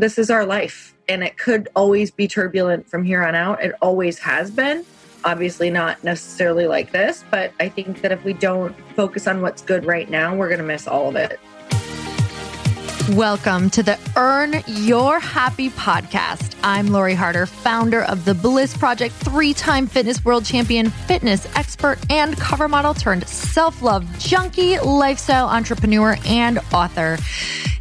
This is our life and it could always be turbulent from here on out. It always has been. Obviously, not necessarily like this, but I think that if we don't focus on what's good right now, we're going to miss all of it. Welcome to the Earn Your Happy podcast. I'm Lori Harder, founder of the Bliss Project, three time fitness world champion, fitness expert, and cover model turned self love junkie, lifestyle entrepreneur, and author.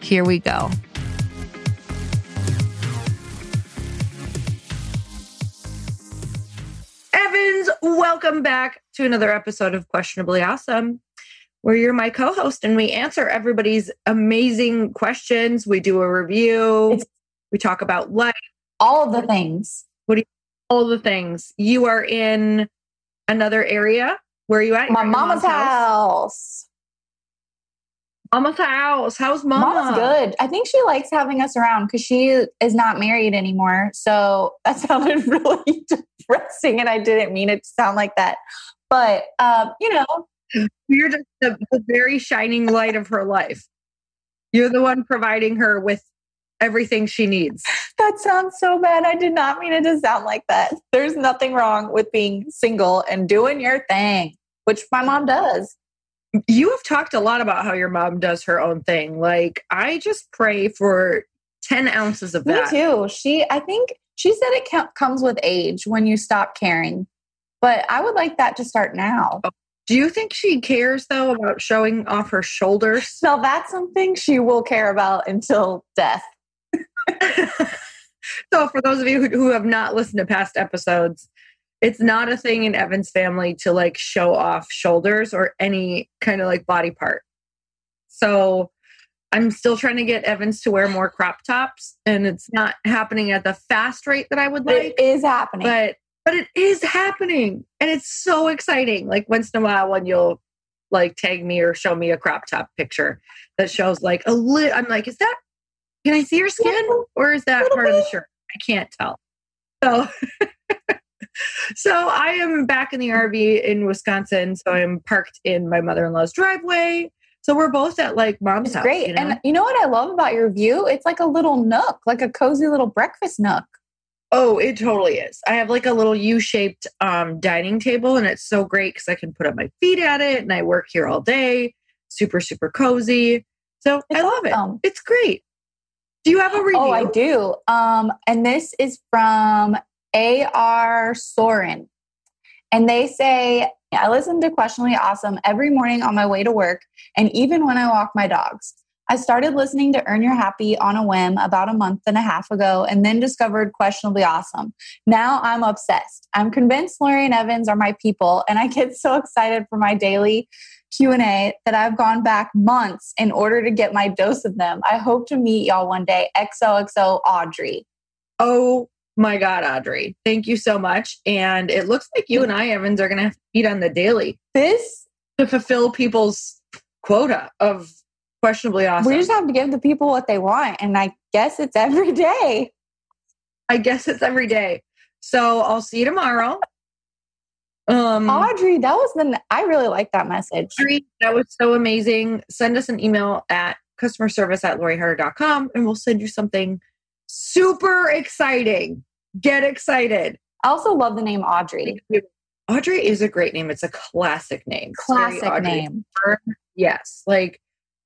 Here we go. Evans, welcome back to another episode of Questionably Awesome, where you're my co host and we answer everybody's amazing questions. We do a review, it's we talk about life, all the things. What do you, all the things? You are in another area. Where are you at? My mama's house. house. Mama's house. How's mama? Mama's good. I think she likes having us around because she is not married anymore. So that sounded really depressing, and I didn't mean it to sound like that. But um, you know, you're just the, the very shining light of her life. You're the one providing her with everything she needs. That sounds so bad. I did not mean it to sound like that. There's nothing wrong with being single and doing your thing, which my mom does you have talked a lot about how your mom does her own thing. Like, I just pray for 10 ounces of that. Me too. She, I think she said it comes with age when you stop caring. But I would like that to start now. Oh, do you think she cares though about showing off her shoulders? Now that's something she will care about until death. so, for those of you who, who have not listened to past episodes, it's not a thing in Evan's family to like show off shoulders or any kind of like body part. So, I'm still trying to get Evans to wear more crop tops, and it's not happening at the fast rate that I would like. It is happening. But but it is happening, and it's so exciting. Like once in a while, when you'll like tag me or show me a crop top picture that shows like a lit. I'm like, is that? Can I see your skin, or is that part bit. of the shirt? I can't tell. So. so I am back in the RV in Wisconsin. So I'm parked in my mother-in-law's driveway. So we're both at like mom's it's house. Great. You know? And you know what I love about your view? It's like a little nook, like a cozy little breakfast nook. Oh, it totally is. I have like a little U-shaped um, dining table, and it's so great because I can put up my feet at it, and I work here all day. Super, super cozy. So it's I love awesome. it. It's great. Do you have a review? Oh, I do. Um, and this is from A.R. Soren. And they say, I listen to Questionably Awesome every morning on my way to work and even when I walk my dogs. I started listening to Earn Your Happy on a whim about a month and a half ago and then discovered Questionably Awesome. Now I'm obsessed. I'm convinced Lori and Evans are my people and I get so excited for my daily Q&A that I've gone back months in order to get my dose of them. I hope to meet y'all one day. XOXO Audrey. Oh my God, Audrey. Thank you so much. And it looks like you and I, Evans, are going to have to eat on the daily. This to fulfill people's quota of questionably awesome. We just have to give the people what they want. And I guess it's every day. I guess it's every day. So I'll see you tomorrow. Um, Audrey, that was the, I really like that message. Audrey, that was so amazing. Send us an email at customer service at loriharder.com and we'll send you something super exciting. Get excited. I also love the name Audrey. Audrey is a great name. It's a classic name. Classic name. Yes. Like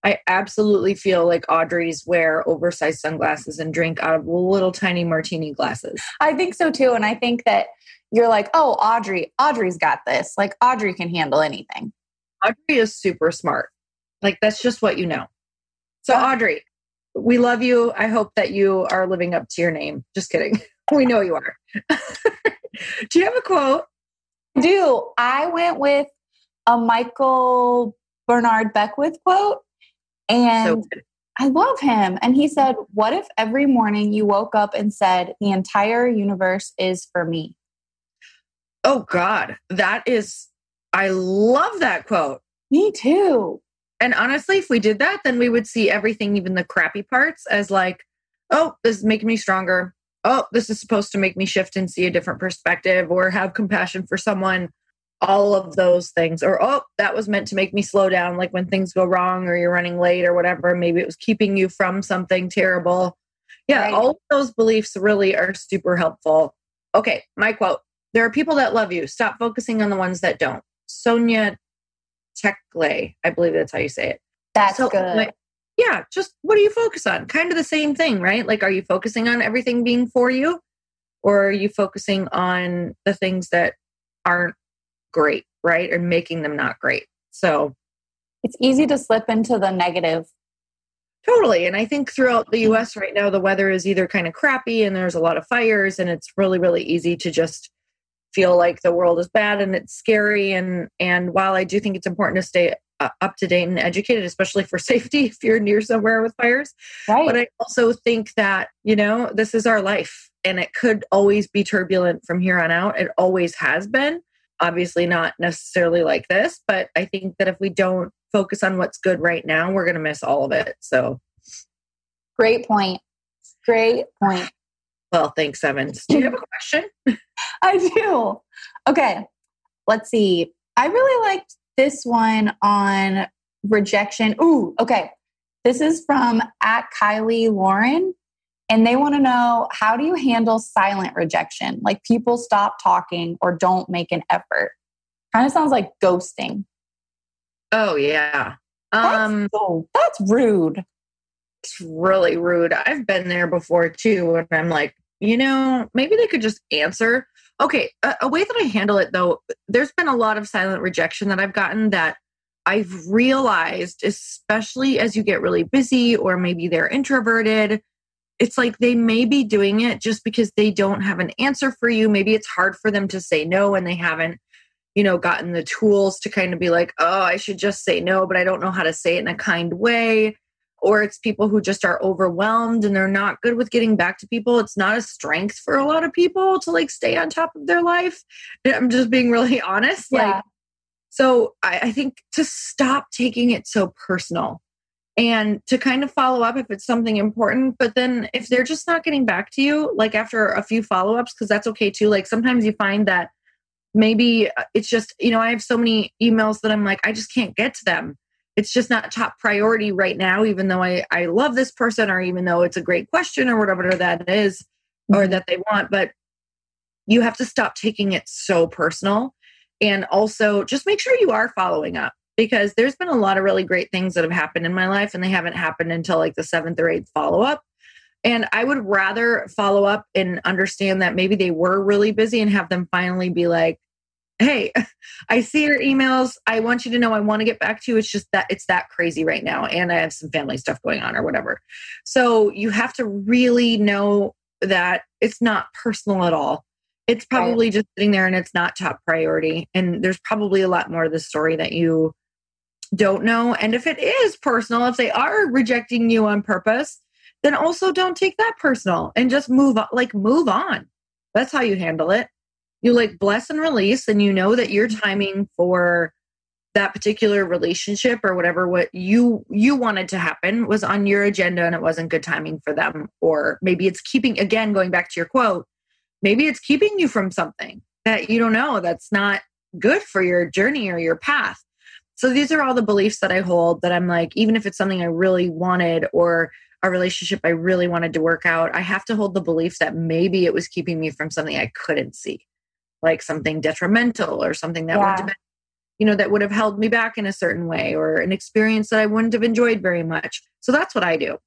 I absolutely feel like Audrey's wear oversized sunglasses and drink out of little tiny martini glasses. I think so too. And I think that you're like, oh, Audrey, Audrey's got this. Like Audrey can handle anything. Audrey is super smart. Like that's just what you know. So Audrey, we love you. I hope that you are living up to your name. Just kidding. we know you are. do you have a quote? I do. I went with a Michael Bernard Beckwith quote. And so I love him. And he said, What if every morning you woke up and said, The entire universe is for me? Oh, God. That is, I love that quote. Me too. And honestly, if we did that, then we would see everything, even the crappy parts, as like, oh, this is making me stronger. Oh, this is supposed to make me shift and see a different perspective or have compassion for someone. All of those things. Or, oh, that was meant to make me slow down, like when things go wrong or you're running late or whatever. Maybe it was keeping you from something terrible. Yeah, right. all of those beliefs really are super helpful. Okay, my quote There are people that love you. Stop focusing on the ones that don't. Sonia Tekle. I believe that's how you say it. That's so, good. Like, yeah, just what do you focus on? Kind of the same thing, right? Like, are you focusing on everything being for you? Or are you focusing on the things that aren't great, right? Or making them not great? So it's easy to slip into the negative. Totally. And I think throughout the US right now, the weather is either kind of crappy and there's a lot of fires, and it's really, really easy to just feel like the world is bad and it's scary and and while i do think it's important to stay uh, up to date and educated especially for safety if you're near somewhere with fires. Right. but i also think that you know this is our life and it could always be turbulent from here on out. It always has been. Obviously not necessarily like this but i think that if we don't focus on what's good right now we're going to miss all of it so. Great point. Great point. Well thanks evans. Do you have a question? I do. Okay, let's see. I really liked this one on rejection. Ooh, okay. This is from at Kylie Lauren. And they want to know how do you handle silent rejection? Like people stop talking or don't make an effort. Kind of sounds like ghosting. Oh yeah. Um that's, so, that's rude. It's really rude. I've been there before too, and I'm like, you know, maybe they could just answer Okay, a, a way that I handle it though, there's been a lot of silent rejection that I've gotten that I've realized, especially as you get really busy or maybe they're introverted, it's like they may be doing it just because they don't have an answer for you. Maybe it's hard for them to say no and they haven't, you know, gotten the tools to kind of be like, oh, I should just say no, but I don't know how to say it in a kind way. Or it's people who just are overwhelmed and they're not good with getting back to people. It's not a strength for a lot of people to like stay on top of their life. I'm just being really honest. Yeah. Like, so I, I think to stop taking it so personal and to kind of follow up if it's something important. But then if they're just not getting back to you, like after a few follow ups, because that's okay too. Like sometimes you find that maybe uh, it's just, you know, I have so many emails that I'm like, I just can't get to them. It's just not top priority right now, even though I, I love this person or even though it's a great question or whatever that is or Mm-hmm. that they want. But you have to stop taking it so personal. And also just make sure you are following up because there's been a lot of really great things that have happened in my life and they haven't happened until like the seventh or eighth follow up. And I would rather follow up and understand that maybe they were really busy and have them finally be like, Hey, I see your emails. I want you to know I want to get back to you. It's just that it's that crazy right now. And I have some family stuff going on or whatever. So you have to really know that it's not personal at all. It's probably just sitting there and it's not top priority. And there's probably a lot more of the story that you don't know. And if it is personal, if they are rejecting you on purpose, then also don't take that personal and just move on, like move on. That's how you handle it. You like bless and release, and you know that your mm-hmm. timing for that particular relationship or whatever what you you wanted to happen was on your agenda and it wasn't good timing for them. Or maybe it's keeping again going back to your quote maybe it's keeping you from something that you don't know that's not good for your journey or your path. So these are all the beliefs that i hold that i'm like even if it's something i really wanted or a relationship i really wanted to work out i have to hold the belief that maybe it was keeping me from something i couldn't see like something detrimental or something that Yeah. would have been you know that would have held me back in a certain way or an experience that i wouldn't have enjoyed very much so that's what i do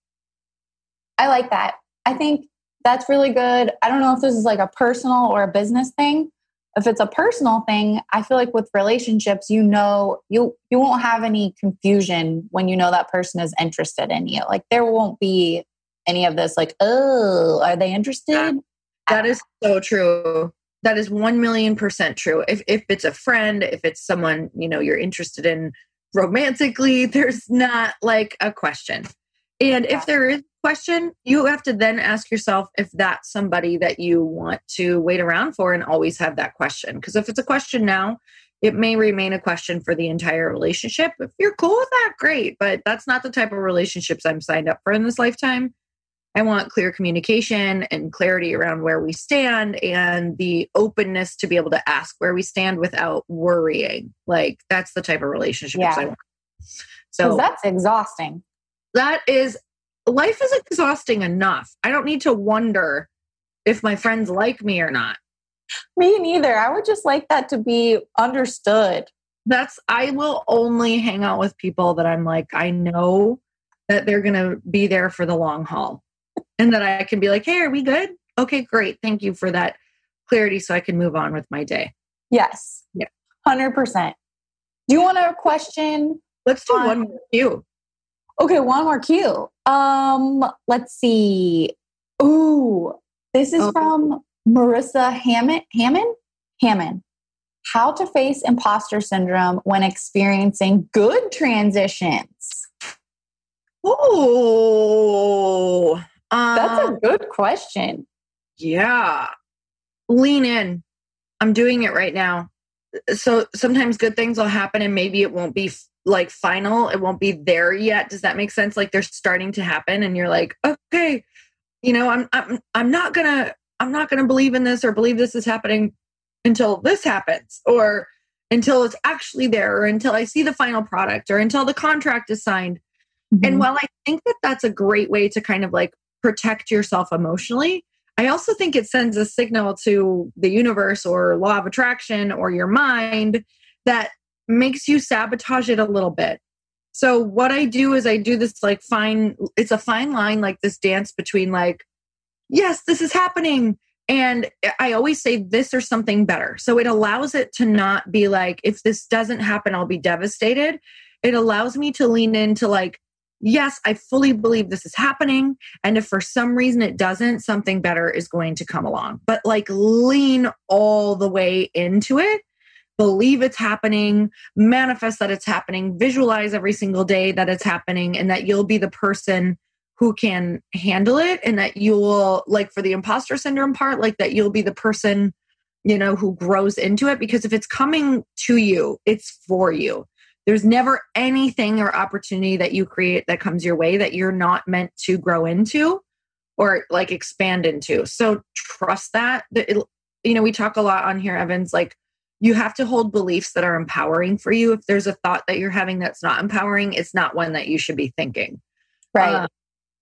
I like that. I think that's really good. I don't know if this is like a personal or a business thing. If it's a personal thing, I feel like with relationships, you know, you you won't have any confusion when you know that person is interested in you. Like there won't be any of this like, "Oh, are they interested?" that is so true that is 1 million percent true. If, if it's a friend if it's someone you know you're interested in romantically there's not like a question. And if there is a question you have to then ask yourself if that's somebody that you want to wait around for and always have that question. Because if it's a question now it may remain a question for the entire relationship. If you're cool with that great but that's not the type of relationships i'm signed up for in this lifetime I want clear communication and clarity around where we stand and the openness to be able to ask where we stand without worrying. Like that's the type of relationship Yeah. I want. So that's exhausting. that is life is exhausting enough. I don't need to wonder if my friends like me or not. Me neither. I would just like that to be understood. That's I will only hang out with people that I'm like I know that they're going to be there for the long haul. And that I can be like, "Hey, are we good?" Okay, great. Thank you for that clarity so I can move on with my day. Yes. Yeah. 100%. Do you want a question? Let's do Fine. one more cue. Okay, one more cue. Um, let's see. Ooh, this is Oh. from Marissa Hammond. Hammond? Hammond. How to face imposter syndrome when experiencing good transitions. Oh, That's um, a good question. yeah. Lean in. I'm doing it right now. So sometimes good things will happen and maybe it won't be like final. It won't be there yet. Does that make sense? Like they're starting to happen and you're like, okay, you know, I'm I'm I'm not gonna I'm not gonna believe in this or believe this is happening until this happens or until it's actually there or until I see the final product or until the contract is signed. Mm-hmm. And while I think that that's a great way to kind of like protect yourself emotionally, I also think it sends a signal to the universe or law of attraction or your mind that makes you sabotage it a little bit. So what I do is I do this like fine it's a fine line like this dance between like yes, this is happening. And I always say this or something better. So it allows it to not be like, if this doesn't happen, I'll be devastated. It allows me to lean into like, yes, I fully believe this is happening. And if for some reason it doesn't, something better is going to come along. But like lean all the way into it, believe it's happening, manifest that it's happening, visualize every single day that it's happening, and that you'll be the person who can handle it and that you'll like for the imposter syndrome part like that you'll be the person you know who grows into it. Because if it's coming to you it's for you there's never anything or opportunity that you create that comes your way that you're not meant to grow into or like expand into. So trust that. You know we talk a lot on here evans like you have to hold beliefs that are empowering for you. If there's a thought that you're having that's not empowering it's not one that you should be thinking. Right. Uh,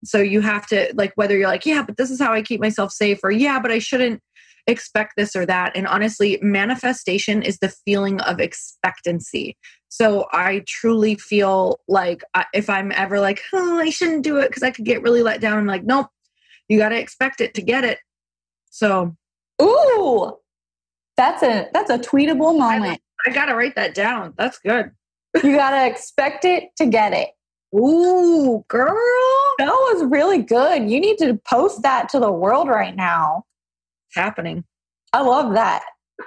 so you have to like whether you're like, yeah, but this is how I keep myself safe, or yeah, but I shouldn't expect this or that. And honestly, manifestation is the feeling of expectancy. So I truly feel like uh, if I'm ever like, oh, I shouldn't do it because I could get really let down, I'm like, nope, you got to expect it to get it. So, ooh, that's a that's a tweetable moment. I, I got to write that down. That's good. you got to expect it to get it. Ooh, girl. That was really good. You need to post that to the world right now. Happening. I love that.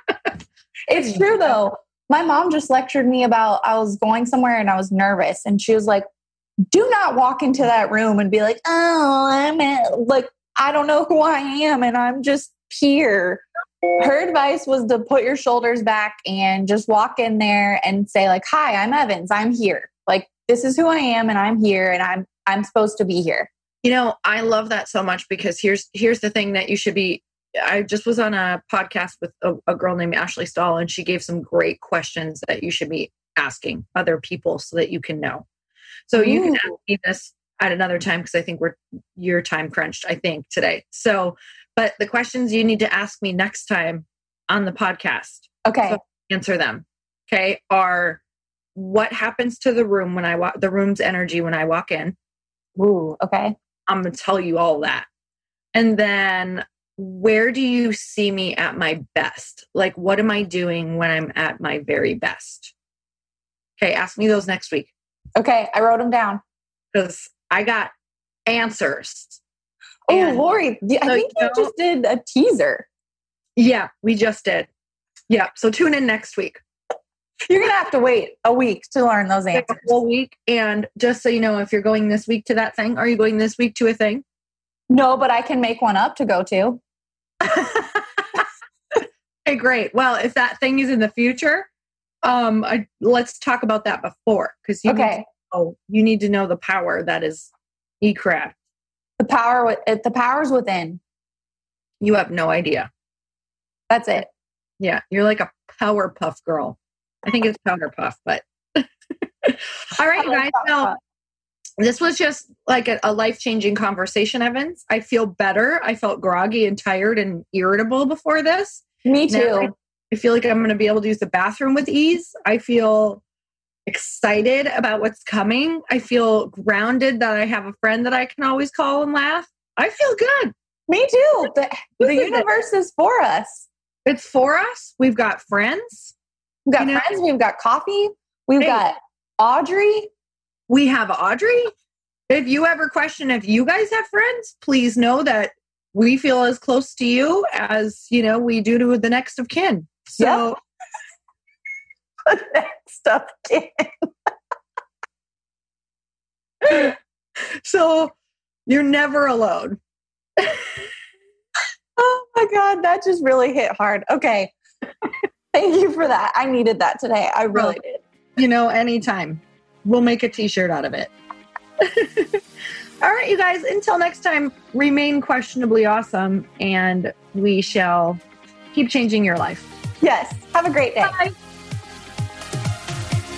it's true though. My mom just lectured me about I was going somewhere and I was nervous and she was like, "Do not walk into that room and be like, "Oh, I'm at, like I don't know who I am and I'm just here." Her advice was to put your shoulders back and just walk in there and say like, "Hi, I'm Evans. I'm here." Like this is who I am and I'm here and I'm I'm supposed to be here. You know, I love that so much because here's here's the thing that you should be I just was on a podcast with a, a girl named Ashley Stahl and she gave some great questions that you should be asking other people so that you can know. So Ooh. you can ask me this at another time because I think we're your time crunched, I think, today. So but the questions you need to ask me next time on the podcast. Okay. So answer them. Okay. Are what happens to the room when I walk, the room's energy when I walk in. Ooh, okay. I'm going to tell you all that. And then where do you see me at my best? Like, what am I doing when I'm at my very best? Okay, ask me those next week. Okay, I wrote them down. Because I got answers. Oh, and Lori, I so, think you, just did a teaser. Yeah, we just did. Yeah, so tune in next week. You're gonna have to wait a week to learn those answers. A whole week. And just so you know, if you're going this week to that thing, are you going this week to a thing? No, but I can make one up to go to. Okay, great. Well, if that thing is in the future, um, I, let's talk about that before because you okay. Need know, you need to know the power that is eCraft. The power, the power's within. You have no idea. That's it. Yeah, you're like a Powerpuff Girl. I think it's powder puff, but all right, you guys. So this was just like a, a life changing conversation, Evans. I feel better. I felt groggy and tired and irritable before this. Me too. Now I feel like I'm going to be able to use the bathroom with ease. I feel excited about what's coming. I feel grounded that I have a friend that I can always call and laugh. I feel good. Me too. The, the universe is for us. It's for us. We've got friends. We've got you know, friends. We've got coffee. We've hey, got Audrey. We have Audrey. If you ever question if you guys have friends, please know that we feel as close to you as you know we do to the next of kin. So yep. the next of kin. so you're never alone. oh my god, that just really hit hard. Okay. Thank you for that. I needed that today. I really well, did. You know, anytime. We'll make a t shirt out of it. All right, you guys, until next time, remain questionably awesome and we shall keep changing your life. Yes. Have a great day. Bye.